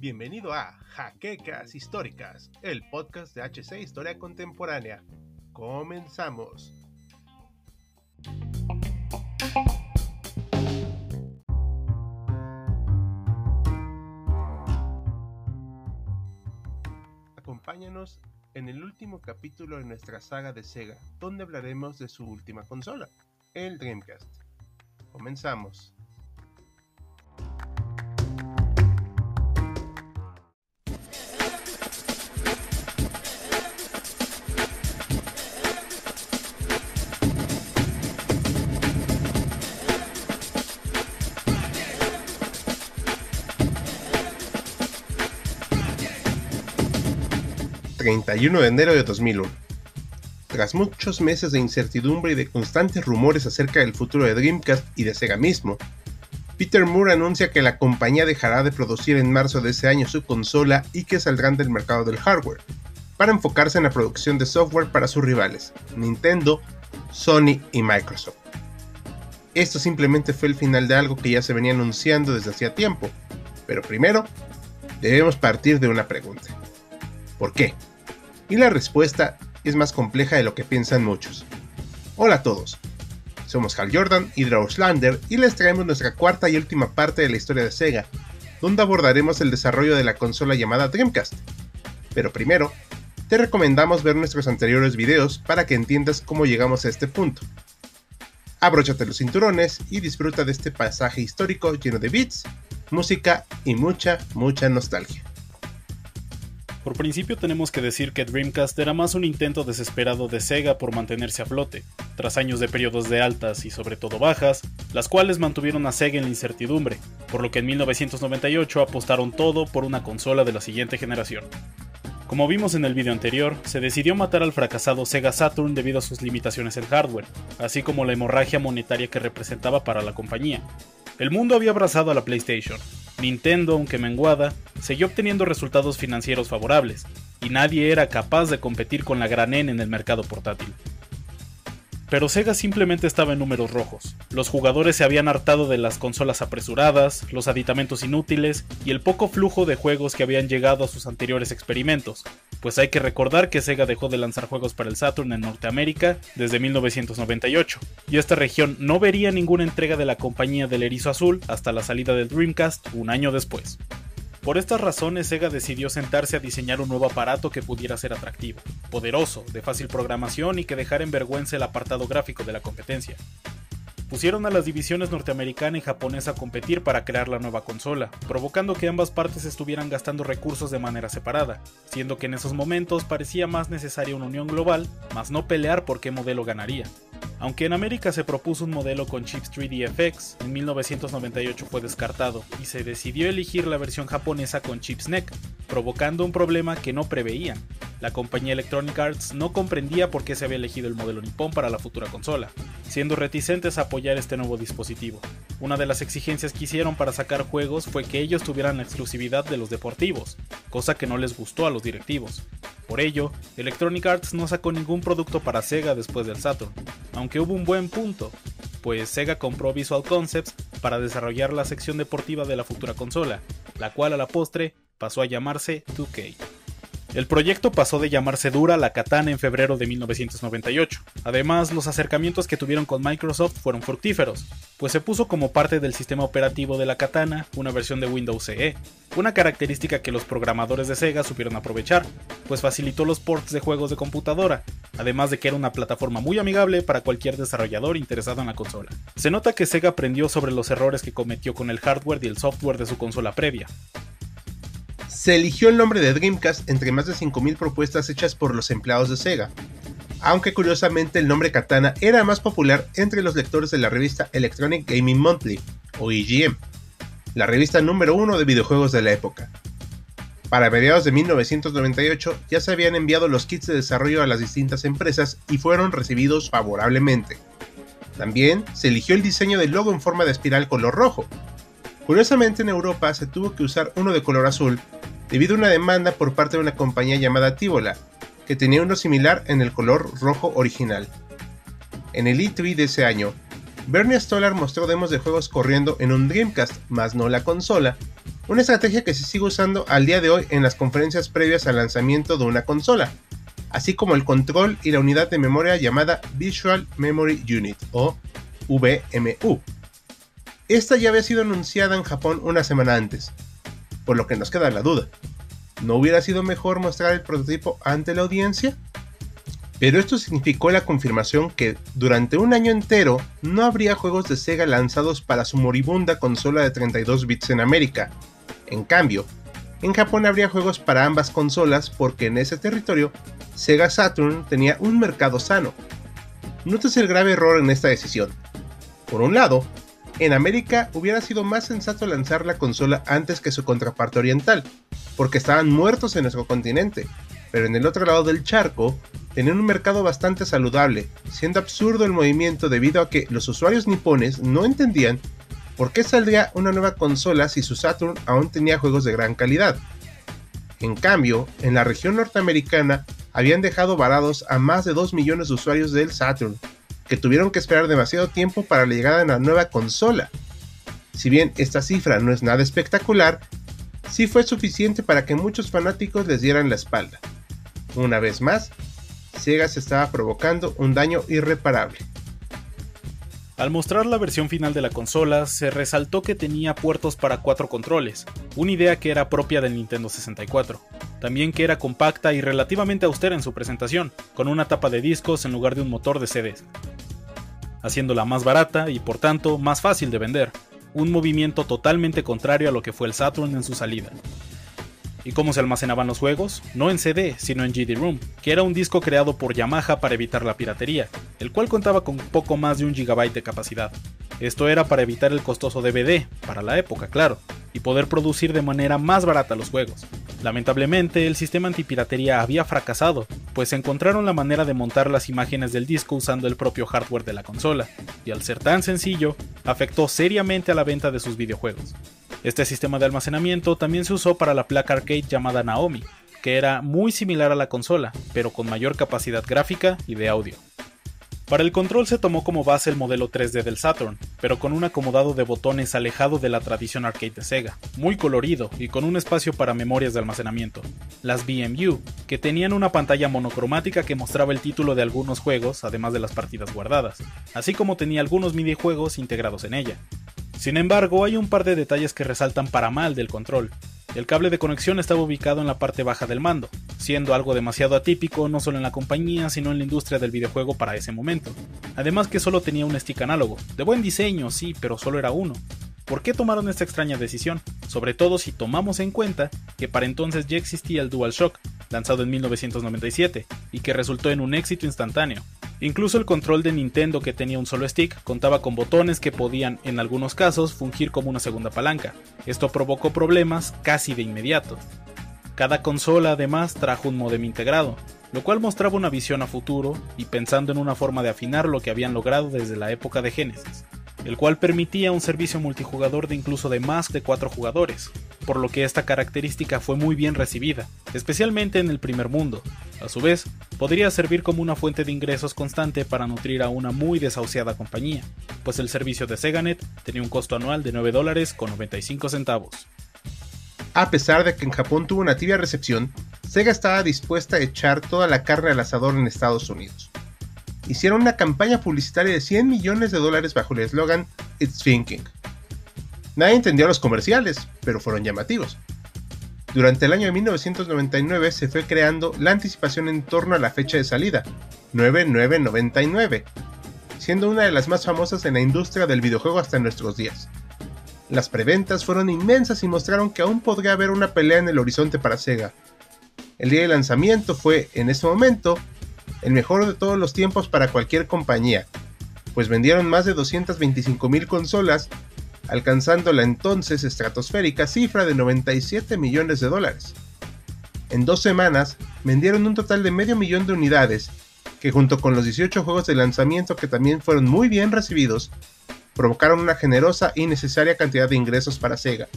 Bienvenido a Jaquecas Históricas, el podcast de HC Historia Contemporánea. Comenzamos. Acompáñanos en el último capítulo de nuestra saga de Sega, donde hablaremos de su última consola, el Dreamcast. Comenzamos. 31 de enero de 2001. Tras muchos meses de incertidumbre y de constantes rumores acerca del futuro de Dreamcast y de Sega mismo, Peter Moore anuncia que la compañía dejará de producir en marzo de ese año su consola y que saldrán del mercado del hardware, para enfocarse en la producción de software para sus rivales, Nintendo, Sony y Microsoft. Esto simplemente fue el final de algo que ya se venía anunciando desde hacía tiempo, pero primero debemos partir de una pregunta. ¿Por qué? Y la respuesta es más compleja de lo que piensan muchos. Hola a todos, somos Hal Jordan y Drauslander y les traemos nuestra cuarta y última parte de la historia de Sega, donde abordaremos el desarrollo de la consola llamada Dreamcast. Pero primero, te recomendamos ver nuestros anteriores videos para que entiendas cómo llegamos a este punto. Abróchate los cinturones y disfruta de este pasaje histórico lleno de beats, música y mucha, mucha nostalgia. Por principio tenemos que decir que Dreamcast era más un intento desesperado de Sega por mantenerse a flote, tras años de periodos de altas y sobre todo bajas, las cuales mantuvieron a Sega en la incertidumbre, por lo que en 1998 apostaron todo por una consola de la siguiente generación. Como vimos en el vídeo anterior, se decidió matar al fracasado Sega Saturn debido a sus limitaciones en hardware, así como la hemorragia monetaria que representaba para la compañía. El mundo había abrazado a la PlayStation, Nintendo, aunque menguada, siguió obteniendo resultados financieros favorables, y nadie era capaz de competir con la gran N en el mercado portátil. Pero Sega simplemente estaba en números rojos. Los jugadores se habían hartado de las consolas apresuradas, los aditamentos inútiles y el poco flujo de juegos que habían llegado a sus anteriores experimentos, pues hay que recordar que Sega dejó de lanzar juegos para el Saturn en Norteamérica desde 1998, y esta región no vería ninguna entrega de la compañía del Erizo Azul hasta la salida del Dreamcast un año después. Por estas razones, Sega decidió sentarse a diseñar un nuevo aparato que pudiera ser atractivo, poderoso, de fácil programación y que dejara en vergüenza el apartado gráfico de la competencia. Pusieron a las divisiones norteamericana y japonesa a competir para crear la nueva consola, provocando que ambas partes estuvieran gastando recursos de manera separada, siendo que en esos momentos parecía más necesaria una unión global, más no pelear por qué modelo ganaría. Aunque en América se propuso un modelo con chips 3D FX, en 1998 fue descartado y se decidió elegir la versión japonesa con chips NEC, provocando un problema que no preveían. La compañía Electronic Arts no comprendía por qué se había elegido el modelo nipón para la futura consola, siendo reticentes a apoyar este nuevo dispositivo. Una de las exigencias que hicieron para sacar juegos fue que ellos tuvieran la exclusividad de los deportivos, cosa que no les gustó a los directivos. Por ello, Electronic Arts no sacó ningún producto para Sega después del Saturn, aunque hubo un buen punto, pues Sega compró Visual Concepts para desarrollar la sección deportiva de la futura consola, la cual a la postre pasó a llamarse 2K. El proyecto pasó de llamarse Dura la Katana en febrero de 1998. Además, los acercamientos que tuvieron con Microsoft fueron fructíferos, pues se puso como parte del sistema operativo de la Katana una versión de Windows CE, una característica que los programadores de Sega supieron aprovechar, pues facilitó los ports de juegos de computadora, además de que era una plataforma muy amigable para cualquier desarrollador interesado en la consola. Se nota que Sega aprendió sobre los errores que cometió con el hardware y el software de su consola previa, se eligió el nombre de Dreamcast entre más de 5.000 propuestas hechas por los empleados de Sega, aunque curiosamente el nombre Katana era más popular entre los lectores de la revista Electronic Gaming Monthly, o EGM, la revista número uno de videojuegos de la época. Para mediados de 1998 ya se habían enviado los kits de desarrollo a las distintas empresas y fueron recibidos favorablemente. También se eligió el diseño del logo en forma de espiral color rojo, Curiosamente en Europa se tuvo que usar uno de color azul debido a una demanda por parte de una compañía llamada Tivola, que tenía uno similar en el color rojo original. En el E3 de ese año, Bernie Stolar mostró demos de juegos corriendo en un Dreamcast, más no la consola, una estrategia que se sigue usando al día de hoy en las conferencias previas al lanzamiento de una consola, así como el control y la unidad de memoria llamada Visual Memory Unit o VMU. Esta ya había sido anunciada en Japón una semana antes, por lo que nos queda la duda. ¿No hubiera sido mejor mostrar el prototipo ante la audiencia? Pero esto significó la confirmación que durante un año entero no habría juegos de Sega lanzados para su moribunda consola de 32 bits en América. En cambio, en Japón habría juegos para ambas consolas porque en ese territorio Sega Saturn tenía un mercado sano. Notes el grave error en esta decisión. Por un lado, en América hubiera sido más sensato lanzar la consola antes que su contraparte oriental, porque estaban muertos en nuestro continente, pero en el otro lado del charco tenían un mercado bastante saludable, siendo absurdo el movimiento debido a que los usuarios nipones no entendían por qué saldría una nueva consola si su Saturn aún tenía juegos de gran calidad. En cambio, en la región norteamericana habían dejado varados a más de 2 millones de usuarios del Saturn, que tuvieron que esperar demasiado tiempo para la llegada de la nueva consola. Si bien esta cifra no es nada espectacular, sí fue suficiente para que muchos fanáticos les dieran la espalda. Una vez más, Sega se estaba provocando un daño irreparable. Al mostrar la versión final de la consola, se resaltó que tenía puertos para cuatro controles, una idea que era propia del Nintendo 64. También que era compacta y relativamente austera en su presentación, con una tapa de discos en lugar de un motor de CDs, haciéndola más barata y por tanto más fácil de vender, un movimiento totalmente contrario a lo que fue el Saturn en su salida. ¿Y cómo se almacenaban los juegos? No en CD, sino en GD-ROOM, que era un disco creado por Yamaha para evitar la piratería, el cual contaba con poco más de un gigabyte de capacidad. Esto era para evitar el costoso DVD, para la época, claro, y poder producir de manera más barata los juegos. Lamentablemente, el sistema antipiratería había fracasado, pues encontraron la manera de montar las imágenes del disco usando el propio hardware de la consola, y al ser tan sencillo, afectó seriamente a la venta de sus videojuegos. Este sistema de almacenamiento también se usó para la placa arcade llamada Naomi, que era muy similar a la consola, pero con mayor capacidad gráfica y de audio. Para el control se tomó como base el modelo 3D del Saturn, pero con un acomodado de botones alejado de la tradición arcade de Sega, muy colorido y con un espacio para memorias de almacenamiento. Las BMU, que tenían una pantalla monocromática que mostraba el título de algunos juegos, además de las partidas guardadas, así como tenía algunos minijuegos integrados en ella. Sin embargo, hay un par de detalles que resaltan para mal del control. El cable de conexión estaba ubicado en la parte baja del mando, siendo algo demasiado atípico no solo en la compañía, sino en la industria del videojuego para ese momento. Además que solo tenía un stick análogo, de buen diseño, sí, pero solo era uno. ¿Por qué tomaron esta extraña decisión? Sobre todo si tomamos en cuenta que para entonces ya existía el DualShock, lanzado en 1997, y que resultó en un éxito instantáneo. Incluso el control de Nintendo que tenía un solo stick contaba con botones que podían, en algunos casos, fungir como una segunda palanca. Esto provocó problemas casi de inmediato. Cada consola además trajo un modem integrado, lo cual mostraba una visión a futuro y pensando en una forma de afinar lo que habían logrado desde la época de Genesis el cual permitía un servicio multijugador de incluso de más de 4 jugadores, por lo que esta característica fue muy bien recibida, especialmente en el primer mundo. A su vez, podría servir como una fuente de ingresos constante para nutrir a una muy desahuciada compañía, pues el servicio de Seganet tenía un costo anual de 9 dólares con 95 centavos. A pesar de que en Japón tuvo una tibia recepción, Sega estaba dispuesta a echar toda la carne al asador en Estados Unidos hicieron una campaña publicitaria de 100 millones de dólares bajo el eslogan It's Thinking. Nadie entendió los comerciales, pero fueron llamativos. Durante el año de 1999 se fue creando la anticipación en torno a la fecha de salida, 9999, siendo una de las más famosas en la industria del videojuego hasta nuestros días. Las preventas fueron inmensas y mostraron que aún podría haber una pelea en el horizonte para Sega. El día de lanzamiento fue, en ese momento, el mejor de todos los tiempos para cualquier compañía, pues vendieron más de 225 mil consolas, alcanzando la entonces estratosférica cifra de 97 millones de dólares. En dos semanas vendieron un total de medio millón de unidades, que junto con los 18 juegos de lanzamiento que también fueron muy bien recibidos, provocaron una generosa y necesaria cantidad de ingresos para Sega.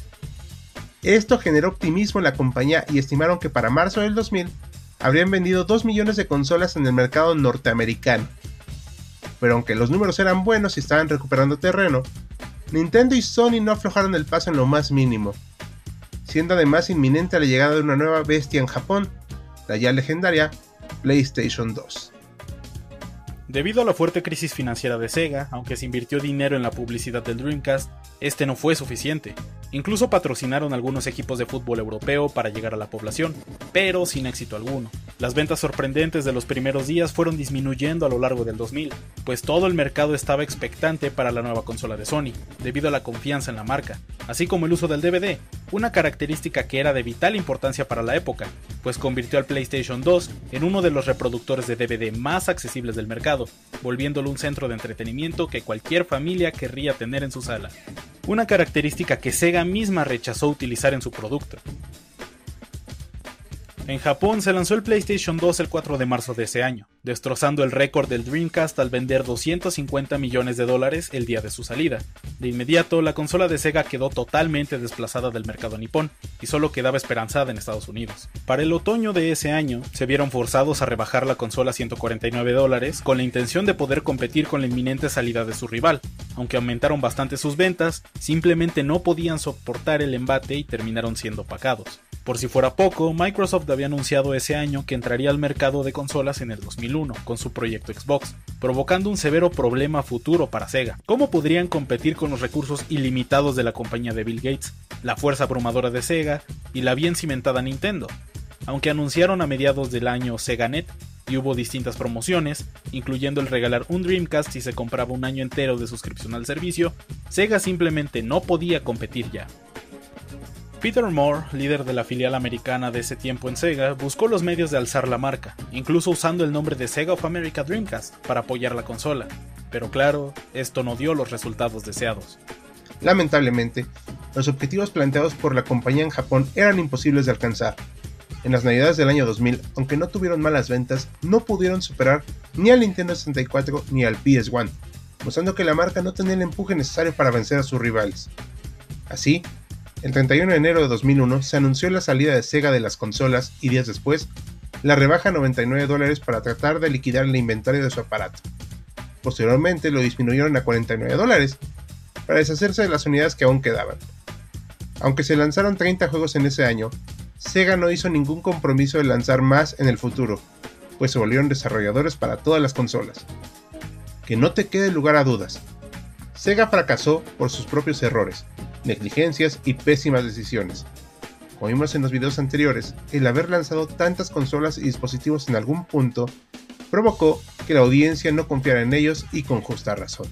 Esto generó optimismo en la compañía y estimaron que para marzo del 2000 habrían vendido 2 millones de consolas en el mercado norteamericano. pero aunque los números eran buenos y estaban recuperando terreno, Nintendo y Sony no aflojaron el paso en lo más mínimo, siendo además inminente la llegada de una nueva bestia en Japón, la ya legendaria PlayStation 2. Debido a la fuerte crisis financiera de Sega, aunque se invirtió dinero en la publicidad del Dreamcast, este no fue suficiente. Incluso patrocinaron algunos equipos de fútbol europeo para llegar a la población, pero sin éxito alguno. Las ventas sorprendentes de los primeros días fueron disminuyendo a lo largo del 2000, pues todo el mercado estaba expectante para la nueva consola de Sony, debido a la confianza en la marca, así como el uso del DVD, una característica que era de vital importancia para la época, pues convirtió al PlayStation 2 en uno de los reproductores de DVD más accesibles del mercado, volviéndolo un centro de entretenimiento que cualquier familia querría tener en su sala. Una característica que Sega misma rechazó utilizar en su producto. En Japón se lanzó el PlayStation 2 el 4 de marzo de ese año, destrozando el récord del Dreamcast al vender 250 millones de dólares el día de su salida. De inmediato, la consola de Sega quedó totalmente desplazada del mercado nipón y solo quedaba esperanzada en Estados Unidos. Para el otoño de ese año, se vieron forzados a rebajar la consola a 149 dólares con la intención de poder competir con la inminente salida de su rival. Aunque aumentaron bastante sus ventas, simplemente no podían soportar el embate y terminaron siendo opacados. Por si fuera poco, Microsoft había anunciado ese año que entraría al mercado de consolas en el 2001 con su proyecto Xbox, provocando un severo problema futuro para Sega. ¿Cómo podrían competir con los recursos ilimitados de la compañía de Bill Gates, la fuerza abrumadora de Sega y la bien cimentada Nintendo? Aunque anunciaron a mediados del año SegaNet y hubo distintas promociones, incluyendo el regalar un Dreamcast si se compraba un año entero de suscripción al servicio, Sega simplemente no podía competir ya. Peter Moore, líder de la filial americana de ese tiempo en Sega, buscó los medios de alzar la marca, incluso usando el nombre de Sega of America Dreamcast para apoyar la consola. Pero claro, esto no dio los resultados deseados. Lamentablemente, los objetivos planteados por la compañía en Japón eran imposibles de alcanzar. En las navidades del año 2000, aunque no tuvieron malas ventas, no pudieron superar ni al Nintendo 64 ni al PS1, mostrando que la marca no tenía el empuje necesario para vencer a sus rivales. Así, el 31 de enero de 2001 se anunció la salida de Sega de las consolas y días después la rebaja a 99 dólares para tratar de liquidar el inventario de su aparato. Posteriormente lo disminuyeron a 49 dólares para deshacerse de las unidades que aún quedaban. Aunque se lanzaron 30 juegos en ese año, Sega no hizo ningún compromiso de lanzar más en el futuro, pues se volvieron desarrolladores para todas las consolas. Que no te quede lugar a dudas. Sega fracasó por sus propios errores, negligencias y pésimas decisiones. Como vimos en los videos anteriores, el haber lanzado tantas consolas y dispositivos en algún punto provocó que la audiencia no confiara en ellos y con justa razón.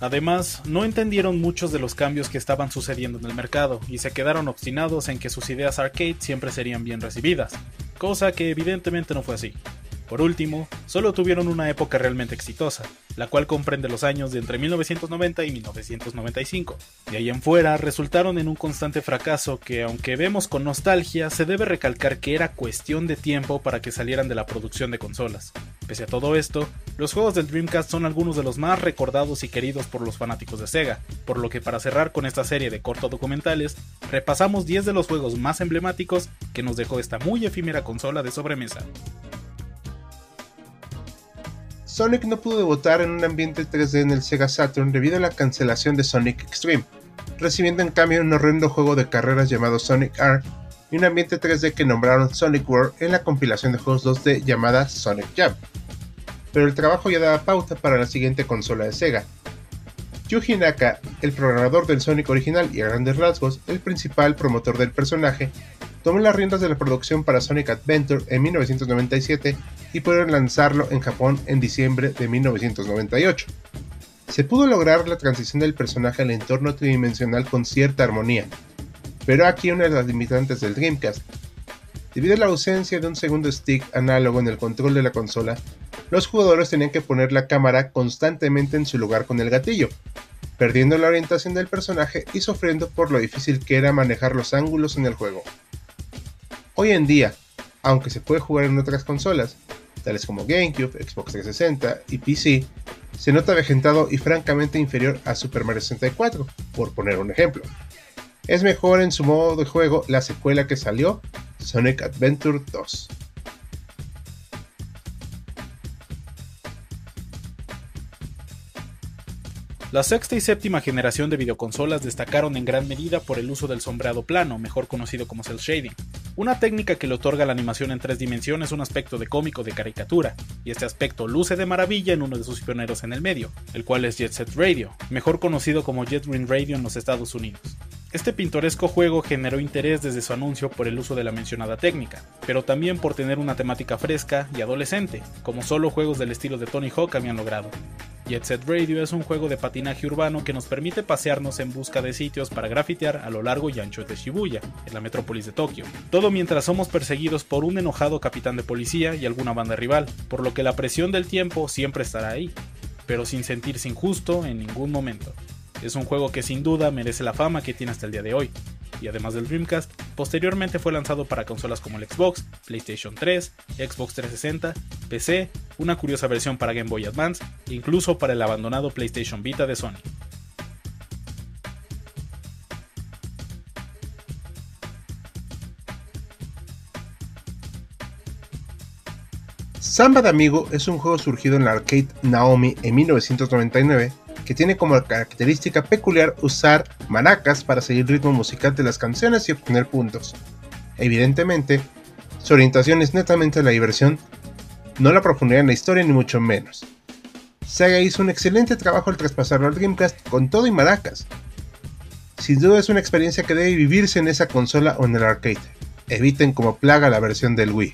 Además, no entendieron muchos de los cambios que estaban sucediendo en el mercado y se quedaron obstinados en que sus ideas arcade siempre serían bien recibidas, cosa que evidentemente no fue así. Por último, solo tuvieron una época realmente exitosa, la cual comprende los años de entre 1990 y 1995. De ahí en fuera resultaron en un constante fracaso que, aunque vemos con nostalgia, se debe recalcar que era cuestión de tiempo para que salieran de la producción de consolas. Pese a todo esto, los juegos del Dreamcast son algunos de los más recordados y queridos por los fanáticos de Sega, por lo que para cerrar con esta serie de corto documentales, repasamos 10 de los juegos más emblemáticos que nos dejó esta muy efímera consola de sobremesa. Sonic no pudo debutar en un ambiente 3D en el Sega Saturn debido a la cancelación de Sonic Extreme, recibiendo en cambio un horrendo juego de carreras llamado Sonic R y un ambiente 3D que nombraron Sonic World en la compilación de juegos 2D llamada Sonic Jam. Pero el trabajo ya daba pauta para la siguiente consola de Sega. Yuji Naka, el programador del Sonic original y a grandes rasgos el principal promotor del personaje, tomó las riendas de la producción para Sonic Adventure en 1997 y pudieron lanzarlo en Japón en diciembre de 1998. Se pudo lograr la transición del personaje al entorno tridimensional con cierta armonía, pero aquí una de las limitantes del Dreamcast. Debido a la ausencia de un segundo stick análogo en el control de la consola, los jugadores tenían que poner la cámara constantemente en su lugar con el gatillo, perdiendo la orientación del personaje y sufriendo por lo difícil que era manejar los ángulos en el juego. Hoy en día, aunque se puede jugar en otras consolas, tales como GameCube, Xbox 360 y PC, se nota vegetado y francamente inferior a Super Mario 64, por poner un ejemplo. Es mejor en su modo de juego la secuela que salió, Sonic Adventure 2. La sexta y séptima generación de videoconsolas destacaron en gran medida por el uso del sombreado plano, mejor conocido como cel shading, una técnica que le otorga a la animación en tres dimensiones un aspecto de cómico de caricatura, y este aspecto luce de maravilla en uno de sus pioneros en el medio, el cual es Jet Set Radio, mejor conocido como Jet Green Radio en los Estados Unidos. Este pintoresco juego generó interés desde su anuncio por el uso de la mencionada técnica, pero también por tener una temática fresca y adolescente, como solo juegos del estilo de Tony Hawk habían logrado. Jet Set Radio es un juego de patinaje urbano que nos permite pasearnos en busca de sitios para grafitear a lo largo y ancho de Shibuya, en la metrópolis de Tokio. Todo mientras somos perseguidos por un enojado capitán de policía y alguna banda rival, por lo que la presión del tiempo siempre estará ahí, pero sin sentirse injusto en ningún momento. Es un juego que sin duda merece la fama que tiene hasta el día de hoy, y además del Dreamcast, posteriormente fue lanzado para consolas como el Xbox, PlayStation 3, Xbox 360, PC, una curiosa versión para Game Boy Advance e incluso para el abandonado PlayStation Vita de Sony. Samba de Amigo es un juego surgido en la arcade Naomi en 1999 que tiene como característica peculiar usar maracas para seguir el ritmo musical de las canciones y obtener puntos. Evidentemente, su orientación es netamente la diversión, no la profundidad en la historia ni mucho menos. Sega hizo un excelente trabajo al traspasarlo al Dreamcast con todo y maracas. Sin duda es una experiencia que debe vivirse en esa consola o en el arcade. Eviten como plaga la versión del Wii.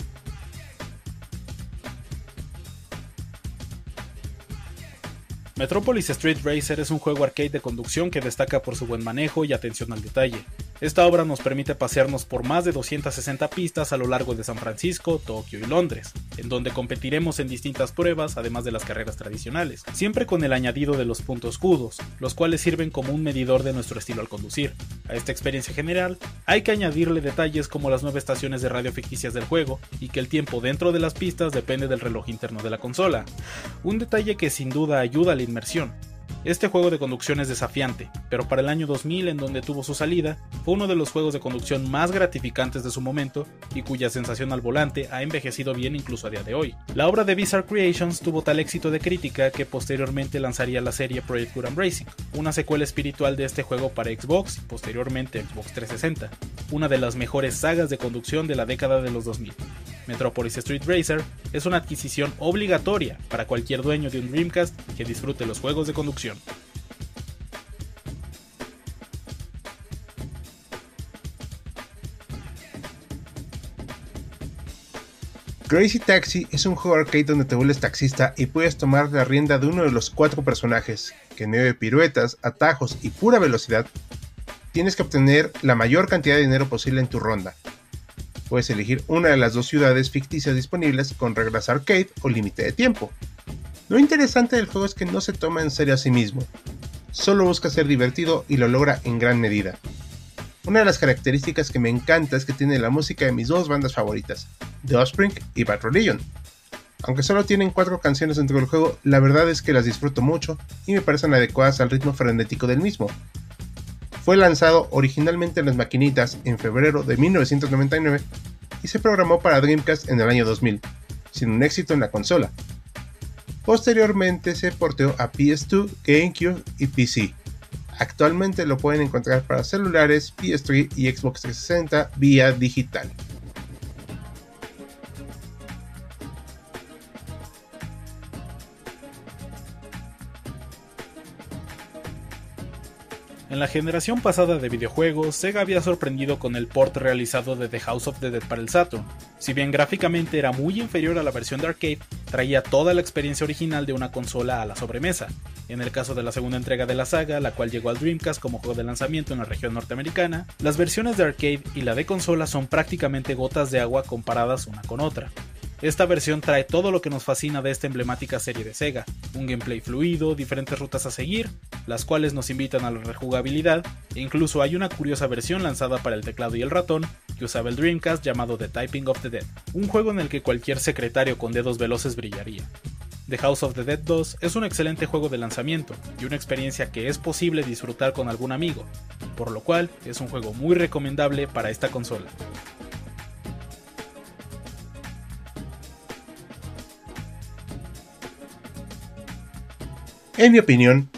Metropolis Street Racer es un juego arcade de conducción que destaca por su buen manejo y atención al detalle. Esta obra nos permite pasearnos por más de 260 pistas a lo largo de San Francisco, Tokio y Londres, en donde competiremos en distintas pruebas además de las carreras tradicionales, siempre con el añadido de los puntos escudos, los cuales sirven como un medidor de nuestro estilo al conducir. A esta experiencia general hay que añadirle detalles como las nueve estaciones de radio ficticias del juego y que el tiempo dentro de las pistas depende del reloj interno de la consola, un detalle que sin duda ayuda a la inmersión, este juego de conducción es desafiante, pero para el año 2000 en donde tuvo su salida, fue uno de los juegos de conducción más gratificantes de su momento y cuya sensación al volante ha envejecido bien incluso a día de hoy. La obra de Bizarre Creations tuvo tal éxito de crítica que posteriormente lanzaría la serie Project Gundam Racing, una secuela espiritual de este juego para Xbox y posteriormente Xbox 360, una de las mejores sagas de conducción de la década de los 2000. Metropolis Street Racer es una adquisición obligatoria para cualquier dueño de un Dreamcast que disfrute los juegos de conducción. Crazy Taxi es un juego arcade donde te vuelves taxista y puedes tomar la rienda de uno de los cuatro personajes, que de piruetas, atajos y pura velocidad, tienes que obtener la mayor cantidad de dinero posible en tu ronda. Puedes elegir una de las dos ciudades ficticias disponibles con reglas arcade o límite de tiempo. Lo interesante del juego es que no se toma en serio a sí mismo, solo busca ser divertido y lo logra en gran medida. Una de las características que me encanta es que tiene la música de mis dos bandas favoritas, The Offspring y Bad Religion. Aunque solo tienen cuatro canciones dentro del juego, la verdad es que las disfruto mucho y me parecen adecuadas al ritmo frenético del mismo. Fue lanzado originalmente en las maquinitas en febrero de 1999 y se programó para Dreamcast en el año 2000, sin un éxito en la consola. Posteriormente se porteó a PS2, GameCube y PC. Actualmente lo pueden encontrar para celulares, PS3 y Xbox 360 vía digital. En la generación pasada de videojuegos, Sega había sorprendido con el port realizado de The House of the Dead para el Saturn. Si bien gráficamente era muy inferior a la versión de arcade, traía toda la experiencia original de una consola a la sobremesa. En el caso de la segunda entrega de la saga, la cual llegó al Dreamcast como juego de lanzamiento en la región norteamericana, las versiones de arcade y la de consola son prácticamente gotas de agua comparadas una con otra. Esta versión trae todo lo que nos fascina de esta emblemática serie de Sega, un gameplay fluido, diferentes rutas a seguir, las cuales nos invitan a la rejugabilidad, e incluso hay una curiosa versión lanzada para el teclado y el ratón que usaba el Dreamcast llamado The Typing of the Dead, un juego en el que cualquier secretario con dedos veloces brillaría. The House of the Dead 2 es un excelente juego de lanzamiento y una experiencia que es posible disfrutar con algún amigo, por lo cual es un juego muy recomendable para esta consola. En mi opinión,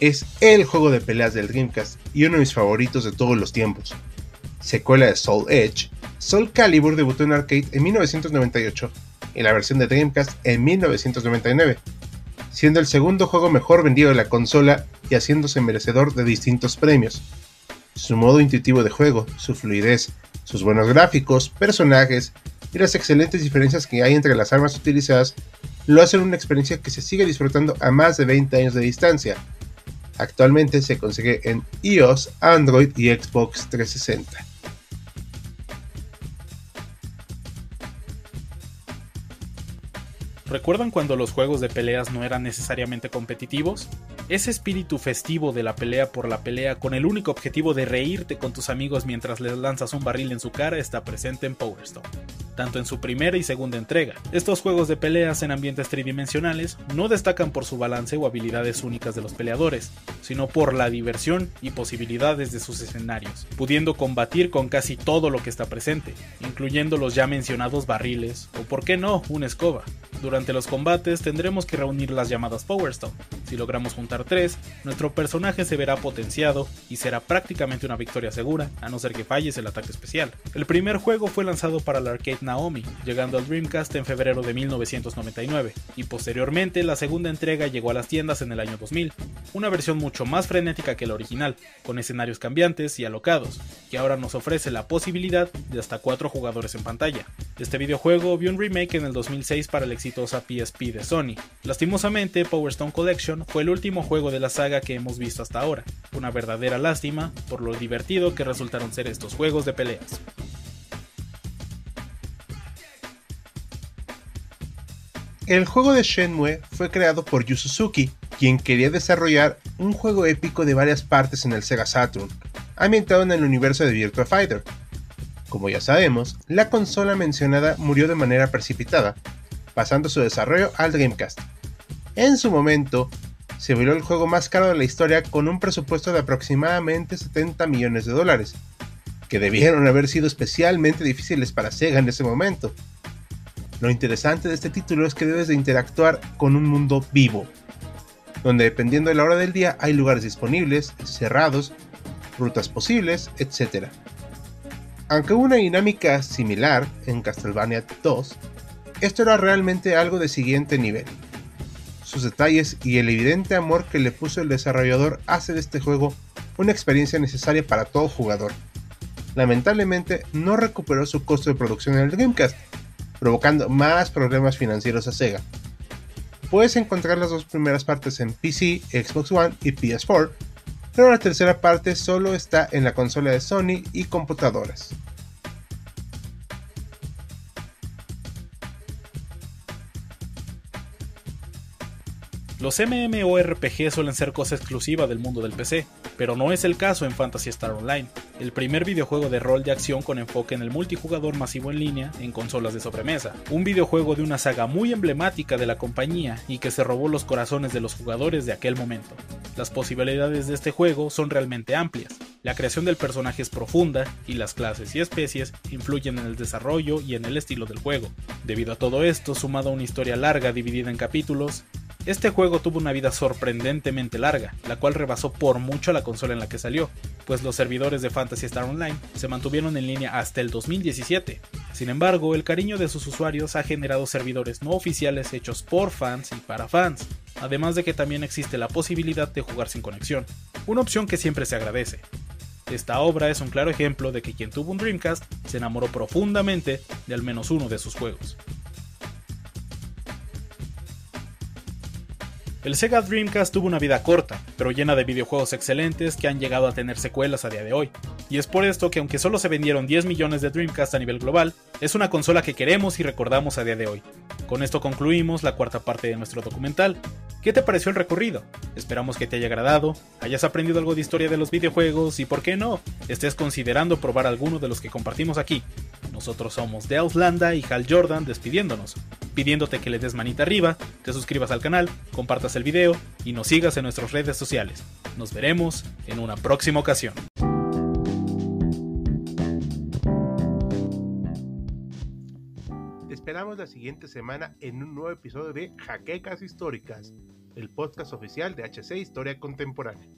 es el juego de peleas del Dreamcast y uno de mis favoritos de todos los tiempos. Secuela de Soul Edge, Soul Calibur debutó en arcade en 1998 y la versión de Dreamcast en 1999, siendo el segundo juego mejor vendido de la consola y haciéndose merecedor de distintos premios. Su modo intuitivo de juego, su fluidez, sus buenos gráficos, personajes y las excelentes diferencias que hay entre las armas utilizadas lo hacen una experiencia que se sigue disfrutando a más de 20 años de distancia. Actualmente se consigue en iOS, Android y Xbox 360. ¿Recuerdan cuando los juegos de peleas no eran necesariamente competitivos? Ese espíritu festivo de la pelea por la pelea con el único objetivo de reírte con tus amigos mientras les lanzas un barril en su cara está presente en Power Stone, tanto en su primera y segunda entrega. Estos juegos de peleas en ambientes tridimensionales no destacan por su balance o habilidades únicas de los peleadores, sino por la diversión y posibilidades de sus escenarios, pudiendo combatir con casi todo lo que está presente, incluyendo los ya mencionados barriles o por qué no, una escoba. Durante los combates tendremos que reunir las llamadas Power Stone. Si logramos juntar 3, nuestro personaje se verá potenciado y será prácticamente una victoria segura, a no ser que falles el ataque especial. El primer juego fue lanzado para el arcade Naomi, llegando al Dreamcast en febrero de 1999, y posteriormente la segunda entrega llegó a las tiendas en el año 2000, una versión mucho más frenética que la original, con escenarios cambiantes y alocados, que ahora nos ofrece la posibilidad de hasta 4 jugadores en pantalla. Este videojuego vio un remake en el 2006 para el exitosa PSP de Sony. Lastimosamente, Power Stone Collection fue el último juego de la saga que hemos visto hasta ahora, una verdadera lástima por lo divertido que resultaron ser estos juegos de peleas. El juego de Shenmue fue creado por Yu Suzuki, quien quería desarrollar un juego épico de varias partes en el Sega Saturn, ambientado en el universo de Virtua Fighter, como ya sabemos, la consola mencionada murió de manera precipitada, pasando su desarrollo al Dreamcast. En su momento, se volvió el juego más caro de la historia con un presupuesto de aproximadamente 70 millones de dólares, que debieron haber sido especialmente difíciles para Sega en ese momento. Lo interesante de este título es que debes de interactuar con un mundo vivo, donde dependiendo de la hora del día hay lugares disponibles, cerrados, rutas posibles, etc. Aunque hubo una dinámica similar en Castlevania 2, esto era realmente algo de siguiente nivel. Sus detalles y el evidente amor que le puso el desarrollador hace de este juego una experiencia necesaria para todo jugador. Lamentablemente no recuperó su costo de producción en el Dreamcast, provocando más problemas financieros a Sega. Puedes encontrar las dos primeras partes en PC, Xbox One y PS4, pero la tercera parte solo está en la consola de Sony y computadoras. Los MMORPG suelen ser cosa exclusiva del mundo del PC, pero no es el caso en Fantasy Star Online, el primer videojuego de rol de acción con enfoque en el multijugador masivo en línea en consolas de sobremesa, un videojuego de una saga muy emblemática de la compañía y que se robó los corazones de los jugadores de aquel momento. Las posibilidades de este juego son realmente amplias, la creación del personaje es profunda y las clases y especies influyen en el desarrollo y en el estilo del juego. Debido a todo esto, sumado a una historia larga dividida en capítulos, este juego tuvo una vida sorprendentemente larga, la cual rebasó por mucho la consola en la que salió, pues los servidores de Fantasy Star Online se mantuvieron en línea hasta el 2017. Sin embargo, el cariño de sus usuarios ha generado servidores no oficiales hechos por fans y para fans, además de que también existe la posibilidad de jugar sin conexión, una opción que siempre se agradece. Esta obra es un claro ejemplo de que quien tuvo un Dreamcast se enamoró profundamente de al menos uno de sus juegos. El Sega Dreamcast tuvo una vida corta, pero llena de videojuegos excelentes que han llegado a tener secuelas a día de hoy. Y es por esto que aunque solo se vendieron 10 millones de Dreamcast a nivel global, es una consola que queremos y recordamos a día de hoy. Con esto concluimos la cuarta parte de nuestro documental. ¿Qué te pareció el recorrido? Esperamos que te haya agradado, hayas aprendido algo de historia de los videojuegos y, por qué no, estés considerando probar alguno de los que compartimos aquí. Nosotros somos The Landa y Hal Jordan despidiéndonos pidiéndote que le des manita arriba, te suscribas al canal, compartas el video y nos sigas en nuestras redes sociales. Nos veremos en una próxima ocasión. Esperamos la siguiente semana en un nuevo episodio de Jaquecas Históricas. el podcast oficial de HC Historia Contemporánea.